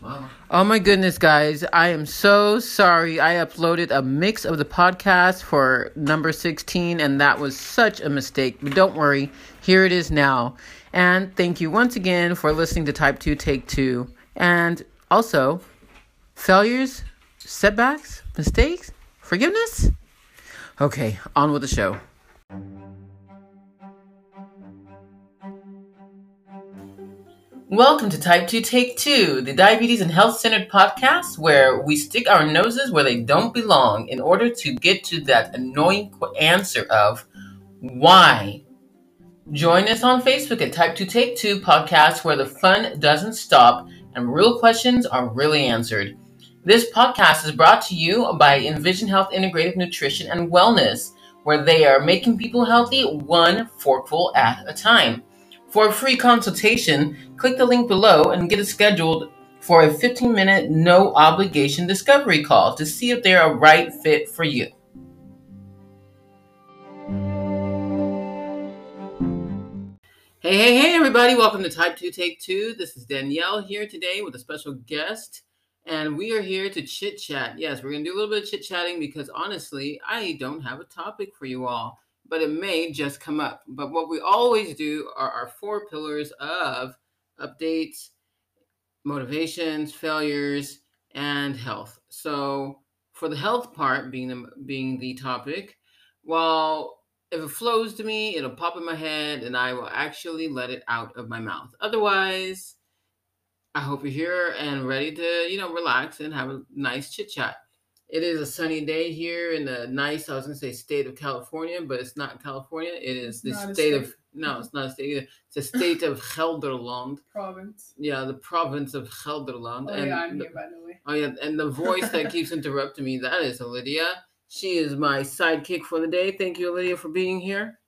Mama. Oh my goodness, guys. I am so sorry. I uploaded a mix of the podcast for number 16, and that was such a mistake. But don't worry, here it is now. And thank you once again for listening to Type 2 Take 2. And also, failures, setbacks, mistakes, forgiveness? Okay, on with the show. Welcome to Type 2 Take 2, the diabetes and health centered podcast where we stick our noses where they don't belong in order to get to that annoying answer of why. Join us on Facebook at Type 2 Take 2 podcast where the fun doesn't stop and real questions are really answered. This podcast is brought to you by Envision Health Integrative Nutrition and Wellness, where they are making people healthy one forkful at a time. For a free consultation, click the link below and get it scheduled for a 15 minute no obligation discovery call to see if they're a right fit for you. Hey, hey, hey, everybody, welcome to Type 2 Take 2. This is Danielle here today with a special guest, and we are here to chit chat. Yes, we're going to do a little bit of chit chatting because honestly, I don't have a topic for you all but it may just come up. But what we always do are our four pillars of updates, motivations, failures, and health. So for the health part being the, being the topic, well, if it flows to me, it'll pop in my head and I will actually let it out of my mouth. Otherwise, I hope you're here and ready to, you know, relax and have a nice chit chat. It is a sunny day here in the nice, I was going to say state of California, but it's not California. It is the a state, of, no, mm-hmm. it's not a state either. It's a state of Gelderland. province. Yeah, the province of Gelderland. Oh and yeah, I'm the- here by the way. Oh yeah, and the voice that keeps interrupting me, that is Lydia. She is my sidekick for the day. Thank you, Lydia, for being here.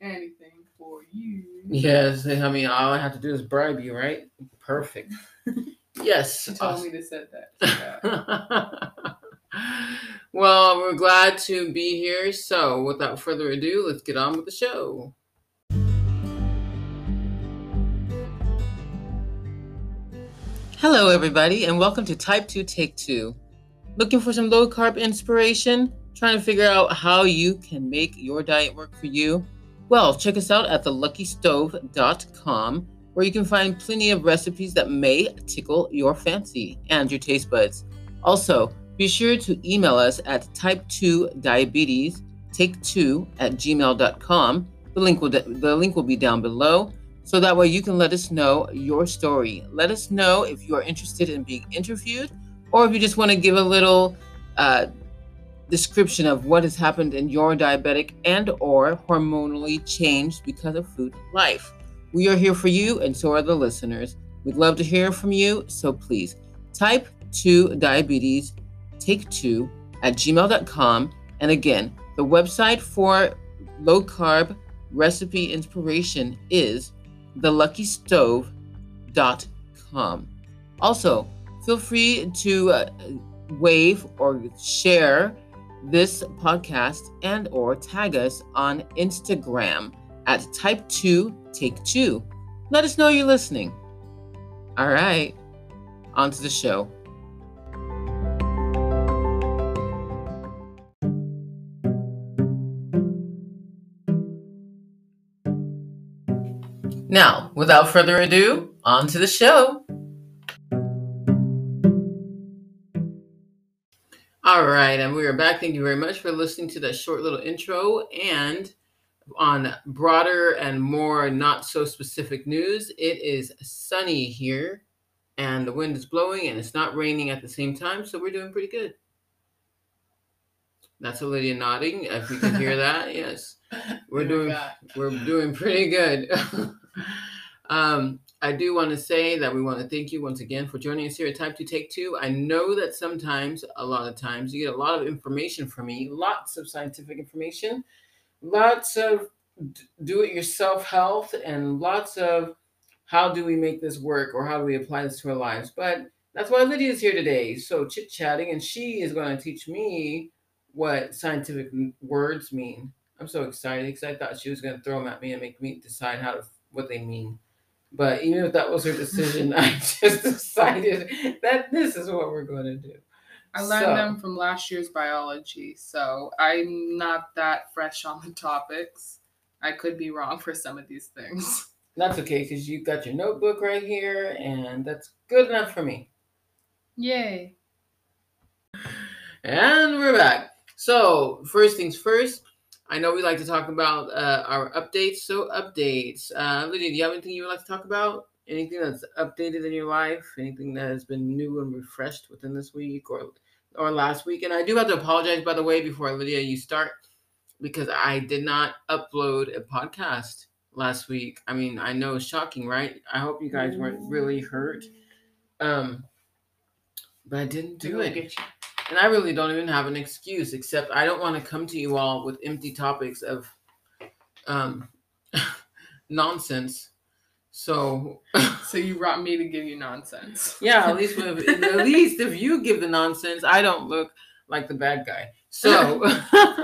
Anything for you. Yes, I mean all I have to do is bribe you, right? Perfect. Yes. She told me to set that. Well, we're glad to be here. So, without further ado, let's get on with the show. Hello, everybody, and welcome to Type 2 Take 2. Looking for some low carb inspiration? Trying to figure out how you can make your diet work for you? Well, check us out at theluckystove.com, where you can find plenty of recipes that may tickle your fancy and your taste buds. Also, be sure to email us at type2diabetes take 2 at gmail.com. The link will the link will be down below. So that way you can let us know your story. Let us know if you are interested in being interviewed or if you just want to give a little uh, description of what has happened in your diabetic and or hormonally changed because of food life. We are here for you and so are the listeners. We'd love to hear from you, so please type 2 diabetes take 2 at gmail.com. And again, the website for low carb recipe inspiration is theluckystove.com. Also, feel free to uh, wave or share this podcast and or tag us on Instagram at type 2 take 2. Let us know you're listening. All right, on to the show. Now, without further ado, on to the show. All right, and we are back. Thank you very much for listening to that short little intro. And on broader and more not so specific news, it is sunny here, and the wind is blowing, and it's not raining at the same time, so we're doing pretty good. That's Olivia nodding. If you can hear that, yes. We're Oh doing God. we're doing pretty good. um, I do want to say that we want to thank you once again for joining us here at Type 2 Take 2. I know that sometimes, a lot of times, you get a lot of information from me, lots of scientific information, lots of do it yourself health, and lots of how do we make this work or how do we apply this to our lives. But that's why Lydia is here today. So chit chatting, and she is going to teach me what scientific words mean. I'm so excited because I thought she was going to throw them at me and make me decide how to what they mean. But even if that was her decision, I just decided that this is what we're going to do. I learned So- them from last year's biology, so I'm not that fresh on the topics. I could be wrong for some of these things. That's okay because you've got your notebook right here, and that's good enough for me. Yay. And we're back. So, first things first, I know we like to talk about uh, our updates. So, updates. Uh, Lydia, do you have anything you would like to talk about? Anything that's updated in your life? Anything that has been new and refreshed within this week or or last week? And I do have to apologize, by the way, before Lydia, you start, because I did not upload a podcast last week. I mean, I know it's shocking, right? I hope you guys weren't really hurt. Um, but I didn't do it. And I really don't even have an excuse, except I don't want to come to you all with empty topics of um, nonsense. So So you brought me to give you nonsense. yeah, at least if, at least if you give the nonsense, I don't look like the bad guy. So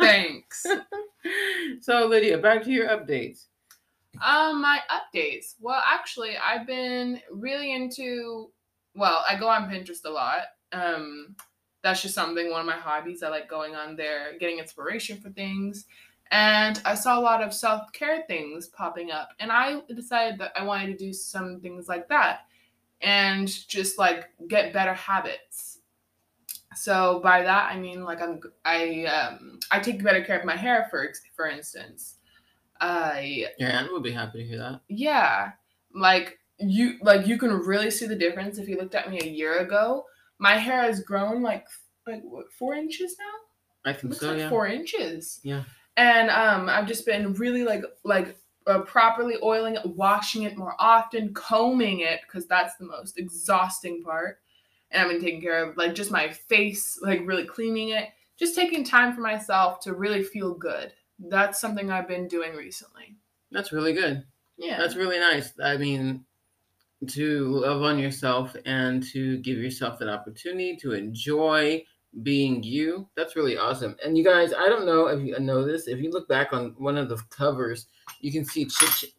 Thanks. so Lydia, back to your updates. Um, my updates. Well, actually, I've been really into. Well, I go on Pinterest a lot. Um, that's just something one of my hobbies. I like going on there, getting inspiration for things, and I saw a lot of self care things popping up, and I decided that I wanted to do some things like that, and just like get better habits. So by that I mean like I'm I um I take better care of my hair for for instance. I Your aunt would be happy to hear that. yeah like you like you can really see the difference if you looked at me a year ago my hair has grown like like what four inches now I think so. like yeah. four inches Yeah. and um i've just been really like like uh, properly oiling it washing it more often combing it because that's the most exhausting part and i've been taking care of like just my face like really cleaning it just taking time for myself to really feel good that's something i've been doing recently That's really good. yeah That's really nice. I mean, to love on yourself and to give yourself that opportunity to enjoy being you. That's really awesome. And you guys, I don't know if you know this. If you look back on one of the covers, you can see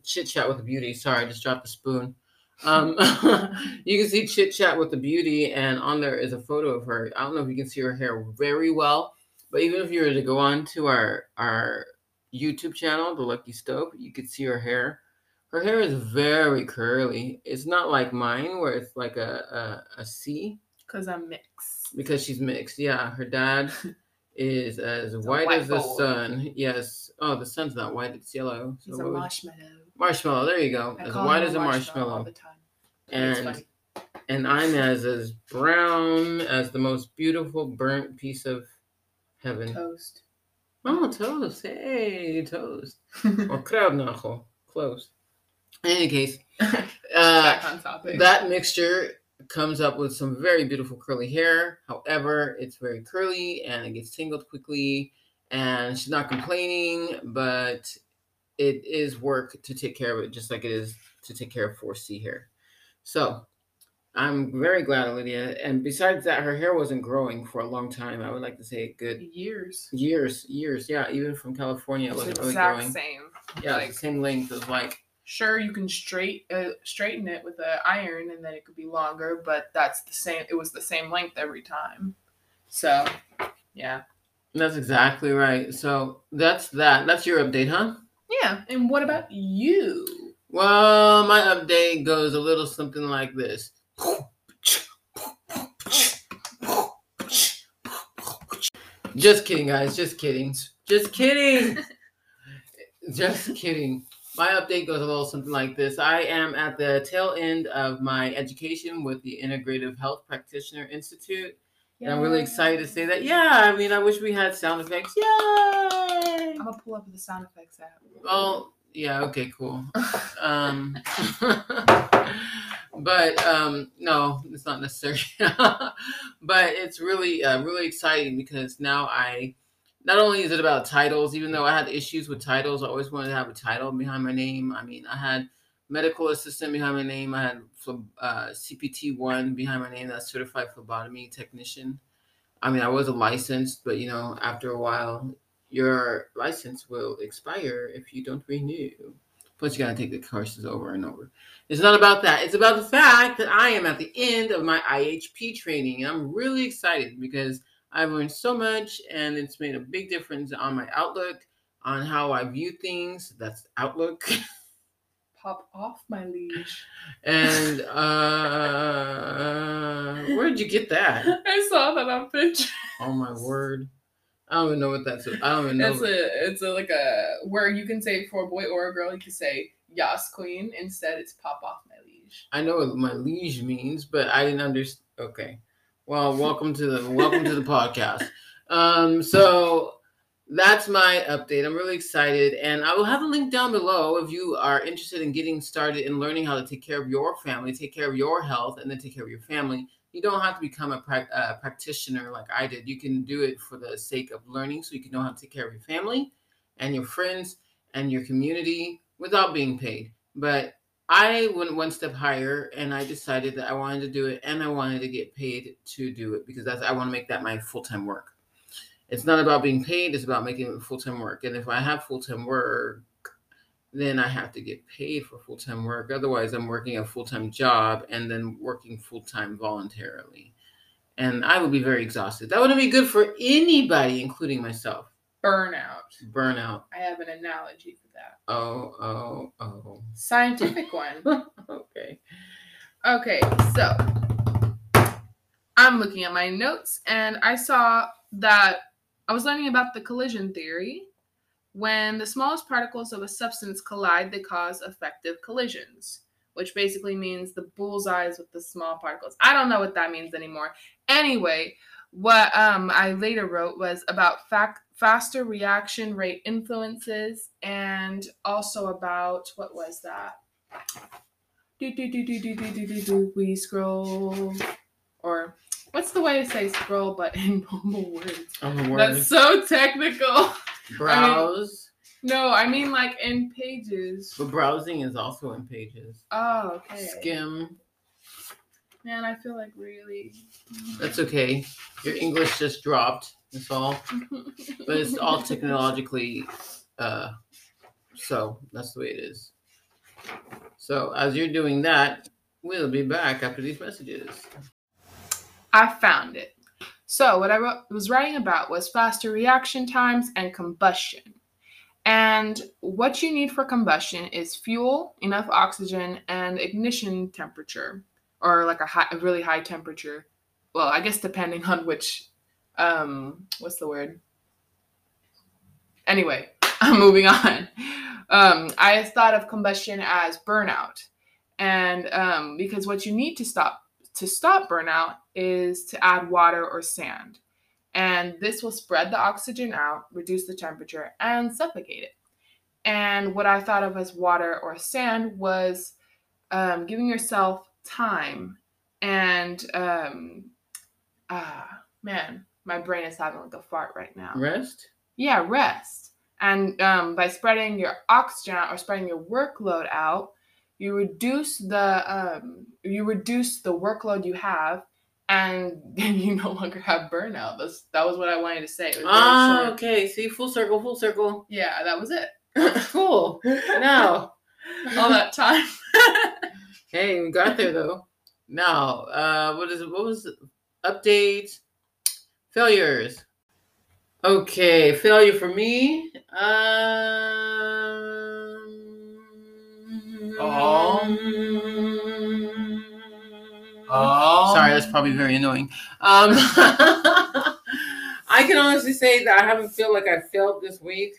chit chat with the beauty. Sorry, I just dropped the spoon. Um, you can see chit chat with the beauty, and on there is a photo of her. I don't know if you can see her hair very well, but even if you were to go on to our our YouTube channel, The Lucky Stove, you could see her hair. Her hair is very curly. It's not like mine where it's like a, a, a C because i'm mixed because she's mixed. Yeah, her dad is as white, white as the sun. Yes. Oh, the sun's not white, it's yellow. So he's a what would- marshmallow marshmallow, there you go. I as white as a all marshmallow. the time It's And and I'm as as brown as the most beautiful burnt piece of heaven. toast Oh, toast. Hey, toast. or crabknuckle. Close. In any case, uh, Back on topic. that mixture comes up with some very beautiful curly hair. However, it's very curly and it gets tangled quickly. And she's not complaining, but it is work to take care of it, just like it is to take care of 4C hair. So I'm very glad, Olivia. And besides that, her hair wasn't growing for a long time. I would like to say good years. years, years. Yeah, even from California, it wasn't really growing. same. Yeah, like- like same length as like Sure, you can straight uh, straighten it with an iron, and then it could be longer. But that's the same. It was the same length every time. So, yeah, That's exactly right. So that's that. That's your update, huh? yeah. And what about you? Well, my update goes a little something like this. Just kidding, guys. Just kidding. Just kidding. Just kidding. My update goes a little something like this. I am at the tail end of my education with the Integrative Health Practitioner Institute. And I'm really excited to say that. Yeah, I mean, I wish we had sound effects. Yay! I'm gonna pull up the sound effects app. Well, yeah, okay, cool. Um, but um, no, it's not necessary. but it's really, uh, really exciting because now I, not only is it about titles, even though I had issues with titles, I always wanted to have a title behind my name. I mean, I had medical assistant behind my name. I had uh, CPT one behind my name. That's certified phlebotomy technician. I mean, I was a licensed, but you know, after a while, your license will expire if you don't renew. Plus, you got to take the courses over and over. It's not about that. It's about the fact that I am at the end of my IHP training. And I'm really excited because I've learned so much and it's made a big difference on my outlook, on how I view things. That's outlook. Pop off, my liege. And uh, where did you get that? I saw that on Pinterest. Oh my word! I don't even know what that's. I don't even know. It's a it's a like a where you can say for a boy or a girl you can say Yas Queen. Instead, it's pop off my liege. I know what my liege means, but I didn't understand. Okay, well, welcome to the welcome to the podcast. Um, so that's my update. I'm really excited, and I will have a link down below if you are interested in getting started in learning how to take care of your family, take care of your health, and then take care of your family. You don't have to become a pra- uh, practitioner like I did. You can do it for the sake of learning, so you can know how to take care of your family and your friends and your community without being paid. But I went one step higher, and I decided that I wanted to do it, and I wanted to get paid to do it because that's I want to make that my full time work. It's not about being paid it's about making it full-time work and if i have full-time work then i have to get paid for full-time work otherwise i'm working a full-time job and then working full-time voluntarily. And i would be very exhausted. That wouldn't be good for anybody including myself. Burnout. burnout. I have an analogy for that. oh oh oh Scientific one. okay Okay, so I'm looking at my notes and I saw that I was learning about the collision theory. When the smallest particles of a substance collide, they cause effective collisions, which basically means the bullseyes with the small particles. I don't know what that means anymore. Anyway, what um, I later wrote was about fact, faster reaction rate influences and also about what was that? Do, do, do, do, do, do, do, do, do. We scroll. Or what's the way to say scroll but in normal words? oh word That's so technical. browse No, I mean like in pages. but browsing is also in pages Oh, okay. skim Man, I feel like really. That's okay. Your English just dropped. That's all. But it's all technologically uh so that's the way it is. So as you're doing that, we'll be back after these messages. I found it. So, what I wrote, was writing about was faster reaction times and combustion. And what you need for combustion is fuel, enough oxygen, and ignition temperature, or like a, high, a really high temperature. Well, I guess depending on which, um, what's the word? Anyway, I'm moving on. Um, I thought of combustion as burnout, and um, because what you need to stop to stop burnout is to add water or sand. And this will spread the oxygen out, reduce the temperature, and suffocate it. And what I thought of as water or sand was um, giving yourself time. And, um, ah, man, my brain is having like a fart right now. Rest? Yeah, rest. And um, by spreading your oxygen out or spreading your workload out, you reduce the um, you reduce the workload you have, and then you no longer have burnout. That's that was what I wanted to say. Ah, short. okay. See, full circle, full circle. Yeah, that was it. cool. Now, all that time. Hey, we got there though. Now, uh, what is? What was? Updates, failures. Okay, failure for me. Um, Oh. Sorry, that's probably very annoying. Um, I can honestly say that I haven't felt like I failed this week.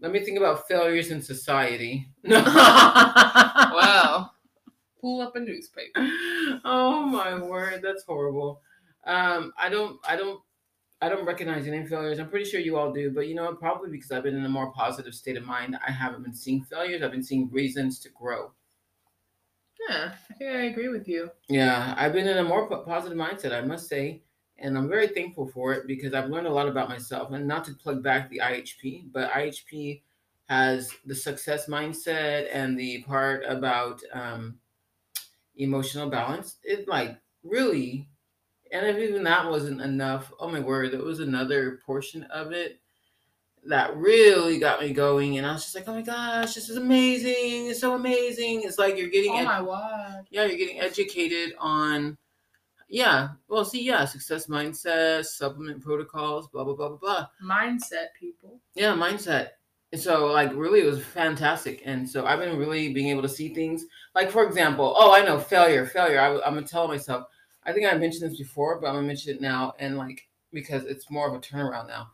Let me think about failures in society. wow. Pull up a newspaper. oh my word, that's horrible. Um, I don't, I don't, I don't recognize any failures. I'm pretty sure you all do, but you know, probably because I've been in a more positive state of mind, I haven't been seeing failures. I've been seeing reasons to grow. Yeah, I think I agree with you. Yeah, I've been in a more positive mindset, I must say, and I'm very thankful for it because I've learned a lot about myself. And not to plug back the IHP, but IHP has the success mindset and the part about um, emotional balance. It like really, and if even that wasn't enough, oh my word, there was another portion of it that really got me going. And I was just like, oh my gosh, this is amazing. It's so amazing. It's like you're getting, Oh ed- my word. yeah, you're getting educated on, yeah, well, see, yeah, success mindset, supplement protocols, blah, blah, blah, blah, blah. Mindset, people. Yeah, mindset. And so, like, really, it was fantastic. And so, I've been really being able to see things. Like, for example, oh, I know failure, failure. I, am gonna tell myself. I think I mentioned this before, but I'm gonna mention it now, and like because it's more of a turnaround now.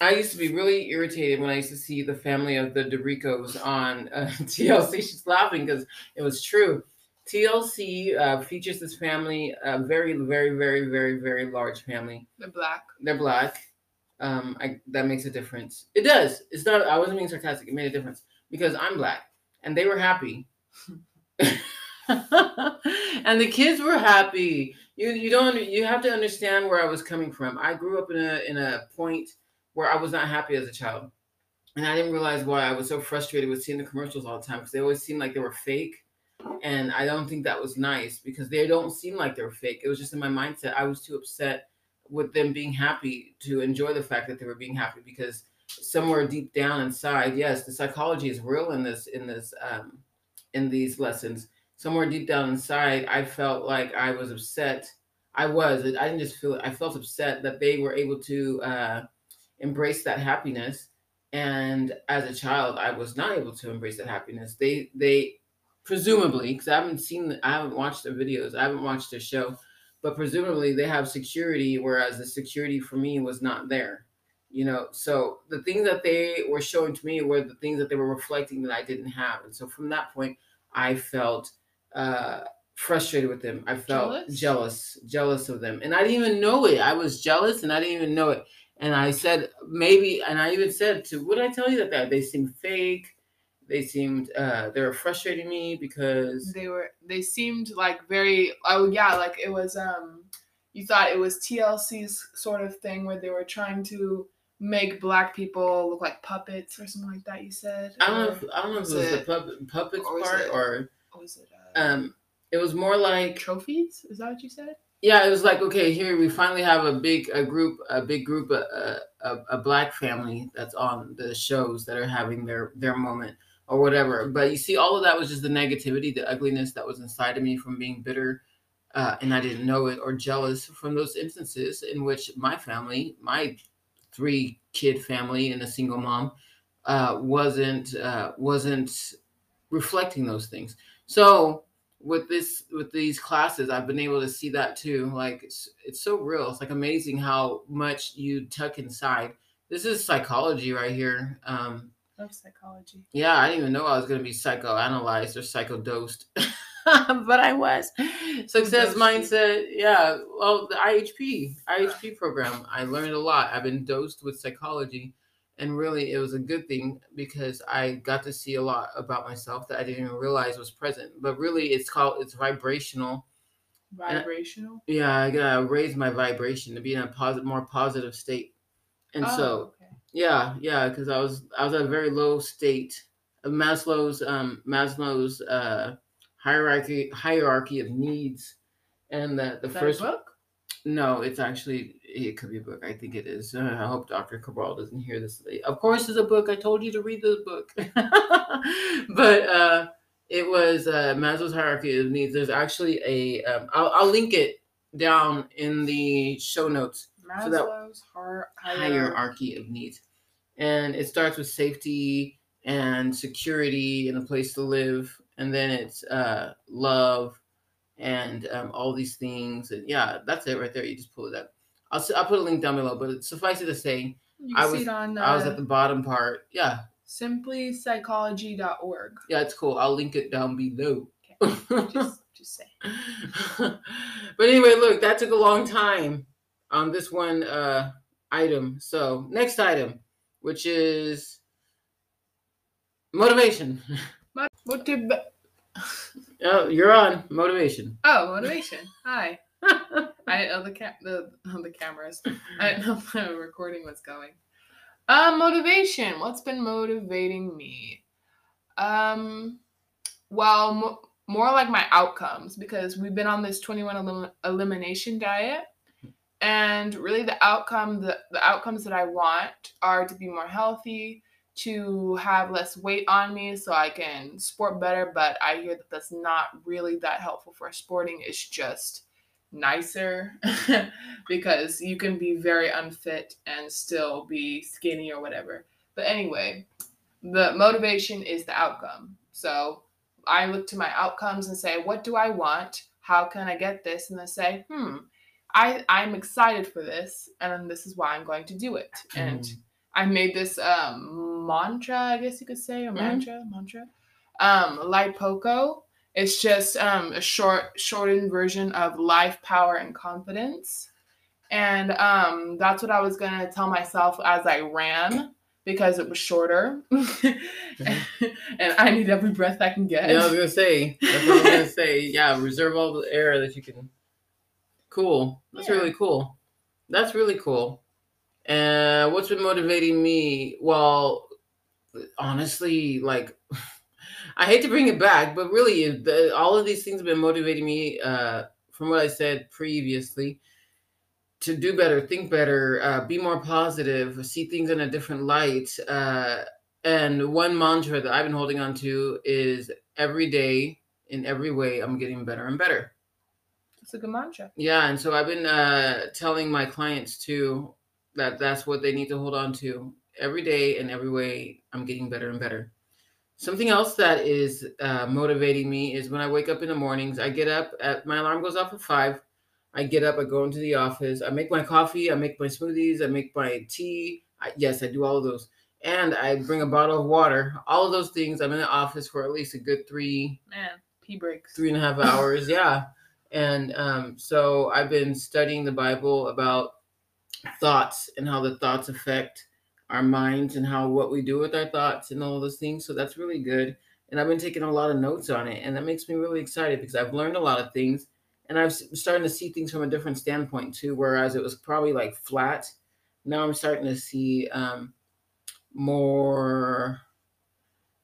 I used to be really irritated when I used to see the family of the Derricos on uh, TLC. She's laughing because it was true. TLC uh, features this family, a very, very, very, very, very large family They're black. they're black. Um, I, that makes a difference. It does. It's not. I wasn't being sarcastic. It made a difference because I'm black, and they were happy, and the kids were happy. You you don't you have to understand where I was coming from. I grew up in a in a point where I was not happy as a child, and I didn't realize why I was so frustrated with seeing the commercials all the time because they always seemed like they were fake. And I don't think that was nice because they don't seem like they're fake. It was just in my mindset. I was too upset with them being happy to enjoy the fact that they were being happy because somewhere deep down inside yes the psychology is real in this in this um in these lessons. Somewhere deep down inside i felt like i was upset. I was i didn't just feel i felt upset that they were able to uh embrace that happiness. And as a child i was not able to embrace that happiness. They they presumably because i haven't seen i haven't watched their videos i haven't watched their show but presumably they have security whereas the security for me was not there you know? So the things that they were showing to me were the things that they were reflecting that i didn't have. And so from that point i felt uh frustrated with them. I felt Jealous? jealous jealous of them. And i didn't even know it. I was jealous and i didn't even know it. And i said maybe and i even said to what did i tell you that, that they seem fake they seemed uh they were frustrating me because They were. They seemed like very. Oh yeah, like it was. Um, you thought it was TLC's sort of thing where they were trying to make black people look like puppets or something like that. You said. i don't know if i don't know if was it was the it- puppet, puppets or part it- or was it? Uh, um it was more like trophies? Is that what you said? yeah it was like okay here we finally have a big a group a big group a, a, a black family that's on the shows that are having their their moment or whatever. But you see all of that was just the negativity the ugliness that was inside of me from being bitter uh, and i didn't know it or jealous from those instances in which my family my three kid family and a single mom uh, wasn't uh, wasn't reflecting those things. So with this with these classes i've been able to see that too. Like it's, it's so real. It's like amazing how much you tuck inside. This is psychology right here um Love psychology. yeah i didn't even know i was going to be psychoanalyzed or psychodosed but i was. Success mindset yeah. Well the ihp ihp program i learned a lot. I've been dosed with psychology and really it was a good thing because i got to see a lot about myself that i didn't even realize was present. But really it's called it's vibrational. Vibrational. yeah i gotta raise my vibration to be in a positive more positive state. And Oh, so. Yeah yeah because i was i was at a very low state of maslow's um maslow's uh hierarchy hierarchy of needs and the the Is that a first book? no, it's actually it could be a book. I think it is. Uh, I hope Dr. Cabral doesn't hear this. Of course, it's a book. I told you to read this book, but uh, it was uh, Maslow's hierarchy of needs. There's actually a. Um, I'll, I'll link it down in the show notes. So Maslow's har- Hierarchy of needs, and it starts with safety and security and a place to live, and then it's uh, love and um, all these things. And yeah, that's it right there. You just pull it up. I'll, I'll put a link down below, but suffice it to say, You I was- see it on uh, I was at the bottom part. Yeah, simplypsychology.org. yeah, it's cool. I'll link it down below. Just, just say. but anyway, look, that took a long time on this one uh, item. So, next item, which is motivation. What oh, you're on motivation. Oh, motivation. Hi. I oh, the cam the oh, the cameras. I didn't know if the recording was going. Um, motivation. What's been motivating me? Um, well, mo- more like my outcomes because we've been on this twenty one elim- elimination diet, and really the outcome the, the outcomes that i want are to be more healthy to have less weight on me so i can sport better. But i hear that that's not really that helpful for sporting. It's just nicer because you can be very unfit and still be skinny or whatever. But anyway the motivation is the outcome. So i look to my outcomes and say what do i want? How can i get this? And then say hmm I I'm excited for this, and this is why I'm going to do it. And Mm. I made this um, mantra, I guess you could say, or Mhm. mantra, mantra. Um, Light Poco. It's just um, a short, shortened version of life, power, and confidence. And um, that's what I was gonna tell myself as I ran because it was shorter, and I need every breath I can get. Yeah, I was gonna say. That's what I was gonna say. Yeah, reserve all the air that you can. Cool. That's Yeah. really cool. That's really cool. And what's been motivating me? Well, honestly, like I hate to bring it back, but really, the, all of these things have been motivating me. Uh, from what I said previously, to do better, think better, uh, be more positive, see things in a different light. Uh, and one mantra that I've been holding on to is every day, in every way, I'm getting better and better. It's a good mantra. Yeah, and so I've been uh, telling my clients too that that's what they need to hold on to every day in every way. I'm getting better and better. Something else that is uh, motivating me is when I wake up in the mornings. I get up at my alarm goes off at five. I get up. I go into the office. I make my coffee. I make my smoothies. I make my tea. I, yes, I do all of those, and I bring a bottle of water. All of those things. I'm in the office for at least a good three Man, pee breaks. three and a half hours yeah and um, so i've been studying the bible about thoughts and how the thoughts affect our minds and how what we do with our thoughts and all those things. So that's really good. And i've been taking a lot of notes on it and that makes me really excited because i've learned a lot of things and i'm starting to see things from a different standpoint too whereas it was probably like flat. Now i'm starting to see um, more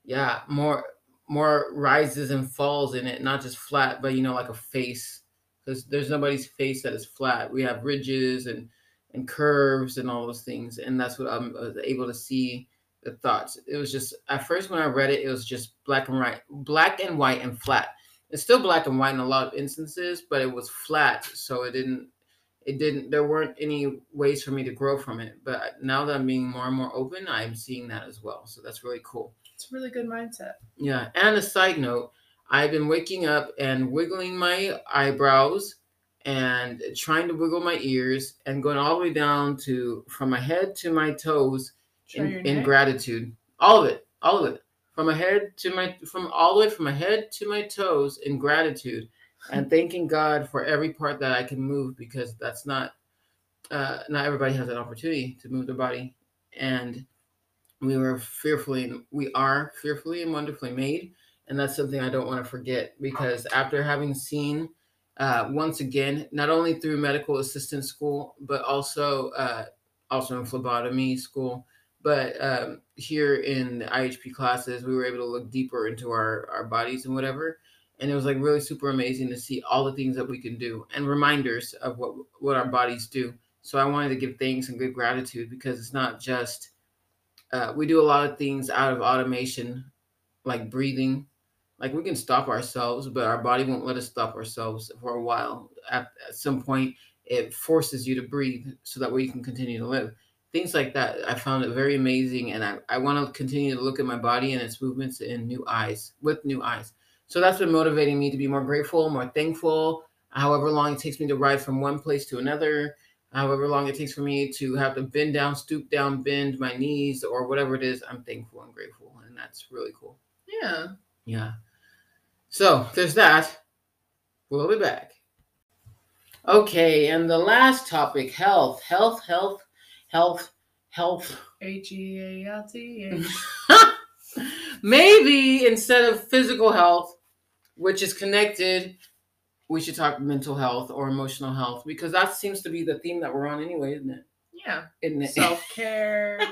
yeah more more rises and falls in it not just flat but you know like a face. Because there's nobody's face that is flat. We have ridges and and curves and all those things and that's what i'm was able to see the thoughts. It was just at first when i read it it was just black and white black and white and flat. It's still black and white in a lot of instances but it was flat so it didn't it didn't there weren't any ways for me to grow from it. But now that i'm being more and more open i'm seeing that as well. So that's really cool It's a really good mindset. yeah, and a side note, I've been waking up and wiggling my eyebrows and trying to wiggle my ears and going all the way down to from my head to my toes in, in gratitude. All of it, all of it. From my head to my from all the way from my head to my toes in gratitude and thanking God for every part that I can move because that's not uh, not everybody has an opportunity to move their body and we were fearfully we are fearfully and wonderfully made. And that's something i don't want to forget because after having seen uh, once again not only through medical assistant school but also uh, also in phlebotomy school but um, here in the ihp classes we were able to look deeper into our, our bodies and whatever. And it was like really super amazing to see all the things that we can do and reminders of what what our bodies do. So i wanted to give thanks and good gratitude because it's not just uh, we do a lot of things out of automation, like breathing. Like we can stop ourselves, but our body won't let us stop ourselves for a while. At, at some point, it forces you to breathe so that way you can continue to live. Things like that, I found it very amazing, and I, I want to continue to look at my body and its movements in new eyes, with new eyes. So that's been motivating me to be more grateful, more thankful. However long it takes me to ride from one place to another, however long it takes for me to have to bend down, stoop down, bend my knees, or whatever it is, I'm thankful and grateful. And that's really cool. Yeah. Yeah. So there's that. We'll be back. Okay, and the last topic health, health, health, health, health. H E A L T H. Maybe instead of physical health, which is connected, we should talk mental health or emotional health because that seems to be the theme that we're on anyway, isn't it? Yeah. Isn't it? Self care.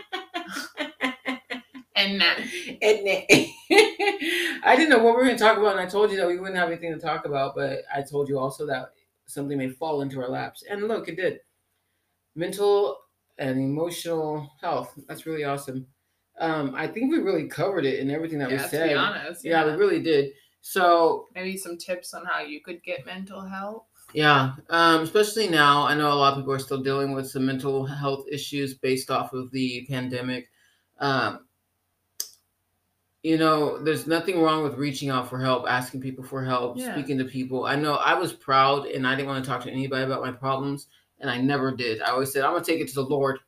and that. Isn't it? I didn't know what we were going to talk about, and I told you that we wouldn't have anything to talk about, but I told you also that something may fall into our laps. And look, it did. mental and emotional health. That's really awesome. Um, I think we really covered it in everything that yeah, we to said. be honest. yeah, we really did. So Maybe some tips on how you could get mental health. Yeah, um, especially now. I know a lot of people are still dealing with some mental health issues based off of the pandemic. Um, you know, there's nothing wrong with reaching out for help, asking people for help, Yeah. speaking to people. I know I was proud and I didn't want to talk to anybody about my problems, and I never did. I always said, I'm going to take it to the Lord.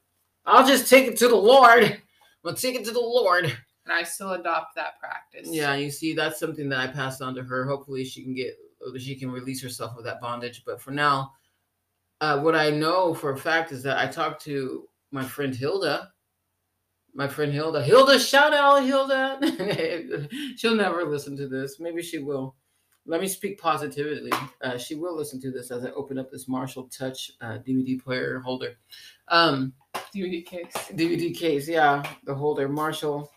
I'll just take it to the Lord. I'm going to take it to the Lord. And I still adopt that practice. Yeah, you see, that's something that I passed on to her. Hopefully, she can get, she can release herself of that bondage. But for now, uh, what I know for a fact is that I talked to my friend Hilda. My friend Hilda. Hilda, shout out, Hilda. She'll never listen to this. Maybe she will. Let me speak positively. Uh, she will listen to this as I open up this Marshall Touch uh, DVD player holder. Um, DVD case. DVD case, yeah, the holder. Marshall.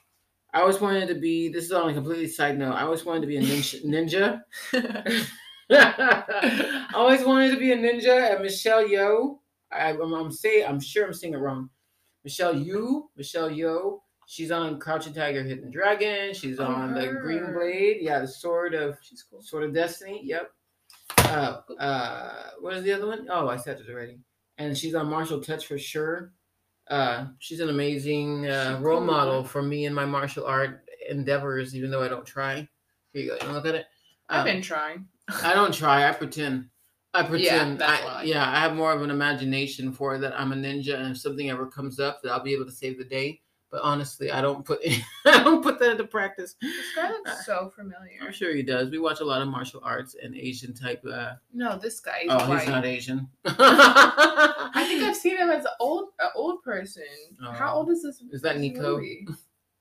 I always wanted to be. This is on a completely side note. I always wanted to be a ninja. ninja. I always wanted to be a ninja. And Michelle Yeoh. I, I'm, I'm saying. I'm sure I'm saying it wrong. Michelle Yu. Michelle Yeoh. She's on Crouching Tiger, Hidden Dragon. She's Oh, on the Green. Blade. Yeah, the Sword of She's cool. Sword of Destiny. Yep. Uh, uh, what is the other one? Oh, I said it already. And she's on Martial Touch for sure. Uh, she's an amazing uh, role model for me in my martial art endeavors, even though I don't try. Here you go. You look at it. I've Um, been trying. I don't try. I pretend. I pretend. that's I, why. yeah, I have more of an imagination for that. I'm a ninja, and if something ever comes up, that I'll be able to save the day. But honestly, I don't put I don't put that into practice. This guy looks so familiar. I'm sure he does. We watch a lot of martial arts and Asian type. Uh, No, this guy is oh, white. he's not Asian. I think I've seen him as an old, an old person. How Oh. old is this? Is that this Nico? movie?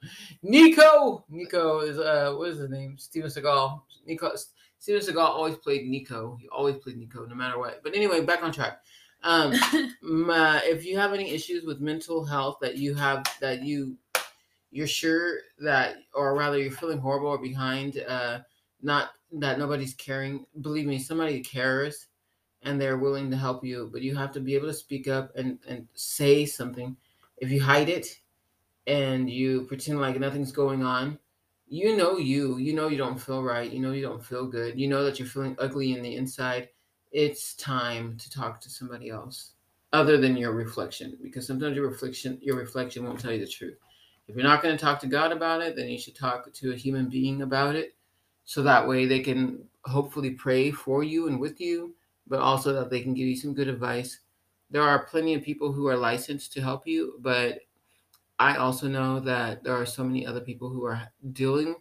Nico. Nico is uh, what is his name? Steven Seagal. Nico. Steven Seagal always played Nico. He always played Nico, no matter what. But anyway, back on track. Um, uh, if you have any issues with mental health that you have that you you're sure that or rather you're feeling horrible or behind uh not that nobody's caring believe me somebody cares and they're willing to help you but you have to be able to speak up and and say something. If you hide it and you pretend like nothing's going on you know you you know you don't feel right you know you don't feel good you know that you're feeling ugly in the inside it's time to talk to somebody else other than your reflection because sometimes your reflection your reflection won't tell you the truth. If you're not going to talk to god about it then you should talk to a human being about it so that way they can hopefully pray for you and with you but also that they can give you some good advice. There are plenty of people who are licensed to help you but i also know that there are so many other people who are dealing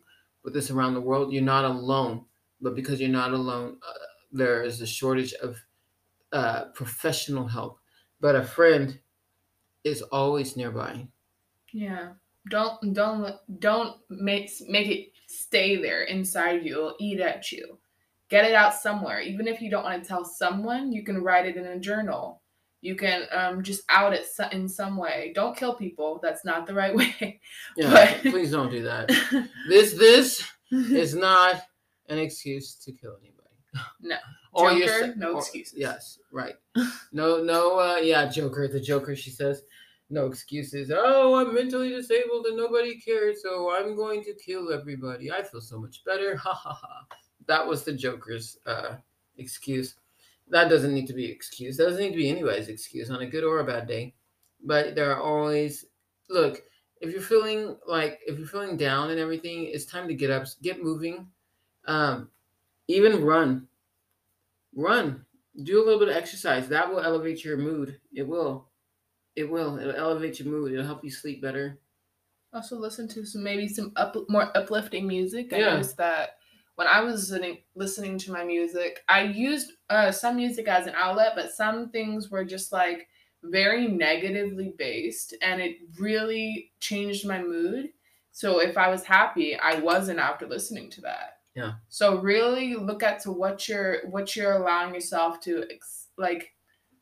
with this around the world. You're not alone but because you're not alone uh, there is a shortage of uh, professional help but a friend is always nearby Yeah. Don't don't don't make make it stay there inside you. It'll eat at you. Get it out somewhere. Even if you don't want to tell someone, you can write it in a journal. You can um, just out it in some way. Don't kill people. That's not the right way. yeah But- please don't do that this this is not an excuse to kill anybody No. Or Joker, sa- no or- excuses. Yes, right. No, no, uh, yeah, Joker, the Joker, she says, no excuses. Oh, I'm mentally disabled and nobody cares, so I'm going to kill everybody. I feel so much better. Ha ha ha. That was the Joker's uh, excuse. That doesn't need to be excuse. That doesn't need to be anybody's excuse on a good or a bad day. But there are always look, if you're feeling like if you're feeling down and everything, it's time to get up, get moving. Um, even run run do a little bit of exercise that will elevate your mood it will it will it'll elevate your mood it'll help you sleep better Also, listen to some maybe some up, more uplifting music. I Yeah. noticed that when I was listening listening to my music, I used uh, some music as an outlet, but some things were just like very negatively based, and it really changed my mood. So if I was happy, I wasn't after listening to that. Yeah. So really look at to what you're what you're allowing yourself to ex- like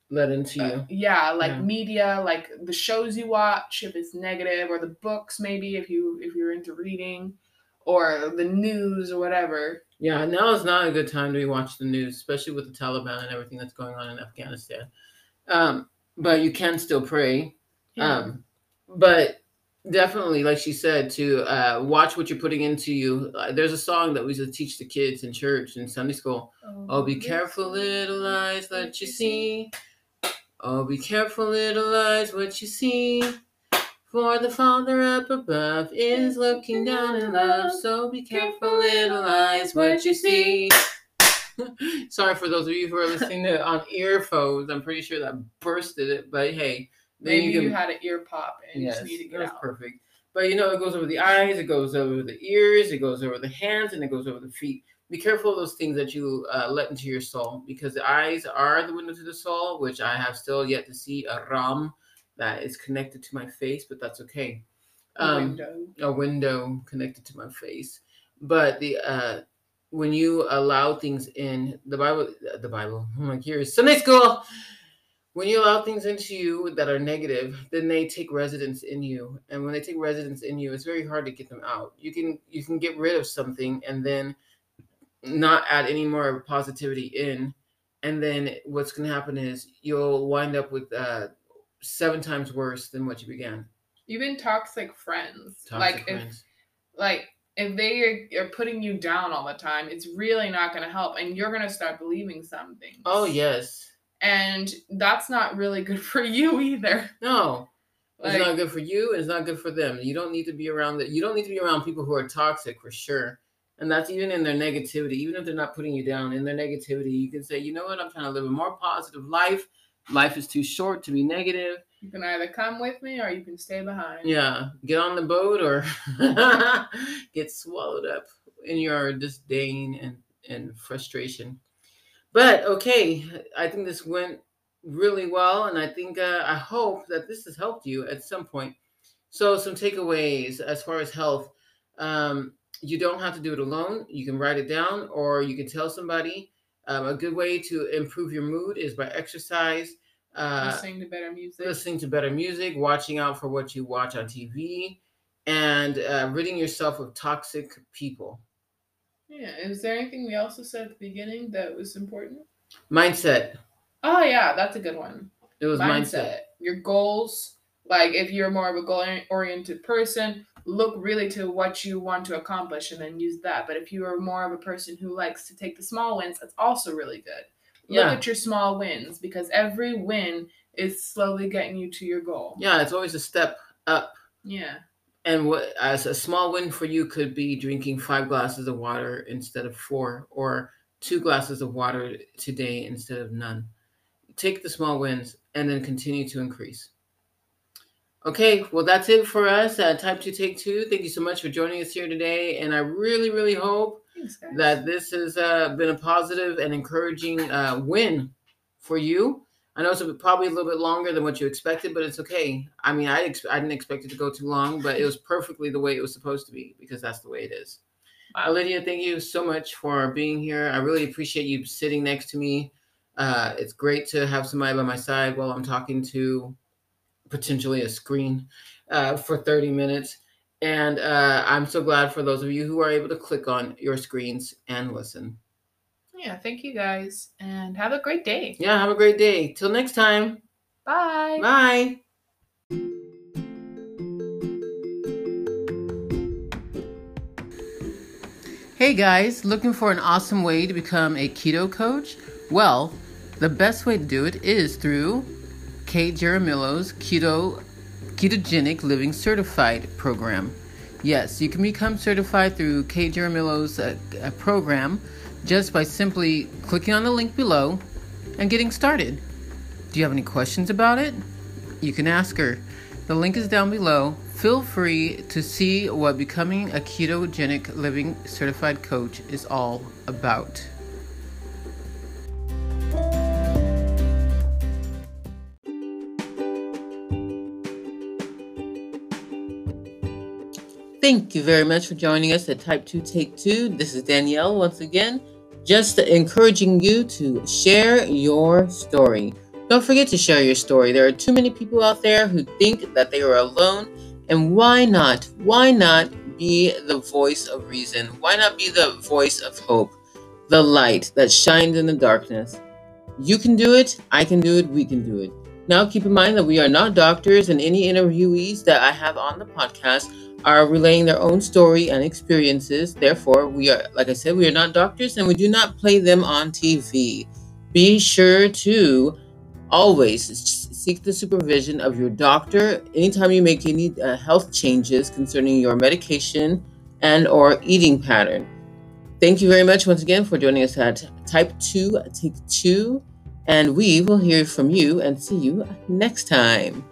let into you uh, yeah like Yeah. media like the shows you watch if it's negative or the books maybe if you if you're into reading or the news or whatever yeah now is not a good time to be watching the news especially with the taliban and everything that's going on in afghanistan um but you can still pray. Yeah. Um, but definitely, like she said, to uh, watch what you're putting into you. Uh, there's a song that we used to teach the kids in church in Sunday school. Oh, be careful, little eyes, what you see. Oh, be careful, little eyes, what you see. For the Father up above is looking down in love. So be careful, little eyes, what you see. Sorry for those of you who are listening to on earphones. I'm pretty sure that bursted it, but hey, Maybe you, can- had an ear pop and you just need to get that's out. perfect. But you know, it goes over the eyes, it goes over the ears, it goes over the hands, and it goes over the feet. Be careful of those things that you uh, let into your soul, because the eyes are the window to the soul, which I have still yet to see a ram that is connected to my face, but that's okay. A Um, window. a window connected to my face. But the uh when you allow things in the Bible, the Bible, oh my gosh, Sunday school. When you allow things into you that are negative, then they take residence in you, and when they take residence in you, it's very hard to get them out. You can you can get rid of something and then not add any more positivity in, and then what's going to happen is you'll wind up with uh, seven times worse than what you began. Even toxic friends. Toxic like if like if they are, are putting you down all the time, it's really not going to help, and you're going to start believing something. Oh yes. And that's not really good for you either. No, Like, it's not good for you. and It's not good for them. You don't need to be around that. You don't need to be around people who are toxic for sure. And that's even in their negativity. Even if they're not putting you down in their negativity, you can say, you know what? I'm trying to live a more positive life. Life is too short to be negative. you can either come with me or you can stay behind. Yeah, get on the boat or get swallowed up in your disdain and, and frustration. But okay, I think this went really well, and I think uh, I hope that this has helped you at some point. So, some takeaways as far as health. Um, you don't have to do it alone. You can write it down, or you can tell somebody. Um, a good way to improve your mood is by exercise. Uh, Listening to better music. listening to better music, watching out for what you watch on TV, and uh, ridding yourself of toxic people. Yeah. Is there anything we also said at the beginning that was important? Mindset. Oh yeah, that's a good one. It was mindset. mindset. Your goals. Like if you're more of a goal oriented person, look really to what you want to accomplish and then use that. But if you are more of a person who likes to take the small wins, that's also really good. Yeah. Look at your small wins because every win is slowly getting you to your goal. Yeah, it's always a step up. Yeah. And what as a small win for you could be drinking five glasses of water instead of four, or two glasses of water today instead of none. Take the small wins and then continue to increase. Okay, well, that's it for us at Type 2 Take 2. Thank you so much for joining us here today. And I really, really hope Thanks, that this has uh, been a positive and encouraging uh, win for you. I know it's probably a little bit longer than what you expected, but it's okay. I mean, I, ex- I didn't expect it to go too long, but it was perfectly the way it was supposed to be because that's the way it is. Wow. Lydia, thank you so much for being here. I really appreciate you sitting next to me. Uh, it's great to have somebody by my side while I'm talking to potentially a screen uh, for 30 minutes. And uh, I'm so glad for those of you who are able to click on your screens and listen. Yeah, thank you guys and have a great day. Yeah, have a great day. Till next time. Bye. Bye. Hey guys, looking for an awesome way to become a keto coach? Well, the best way to do it is through Kate Jaramillo's Keto Ketogenic Living Certified program. Yes, you can become certified through Kate Jaramillo's uh, uh, program just by simply clicking on the link below and getting started. Do you have any questions about it? You can ask her. The link is down below. Feel free to see what becoming a ketogenic living certified coach is all about. Thank you very much for joining us at Type 2 Take 2. This is Danielle once again, just encouraging you to share your story. Don't forget to share your story. There are too many people out there who think that they are alone. And why not? Why not be the voice of reason? Why not be the voice of hope? The light that shines in the darkness. You can do it. I can do it. We can do it. Now, keep in mind that we are not doctors, and any interviewees that I have on the podcast are relaying their own story and experiences. Therefore, we are, like I said, we are not doctors and we do not play them on TV. Be sure to always seek the supervision of your doctor anytime you make any uh, health changes concerning your medication and or eating pattern. Thank you very much once again for joining us at Type 2 Take 2 and we will hear from you and see you next time.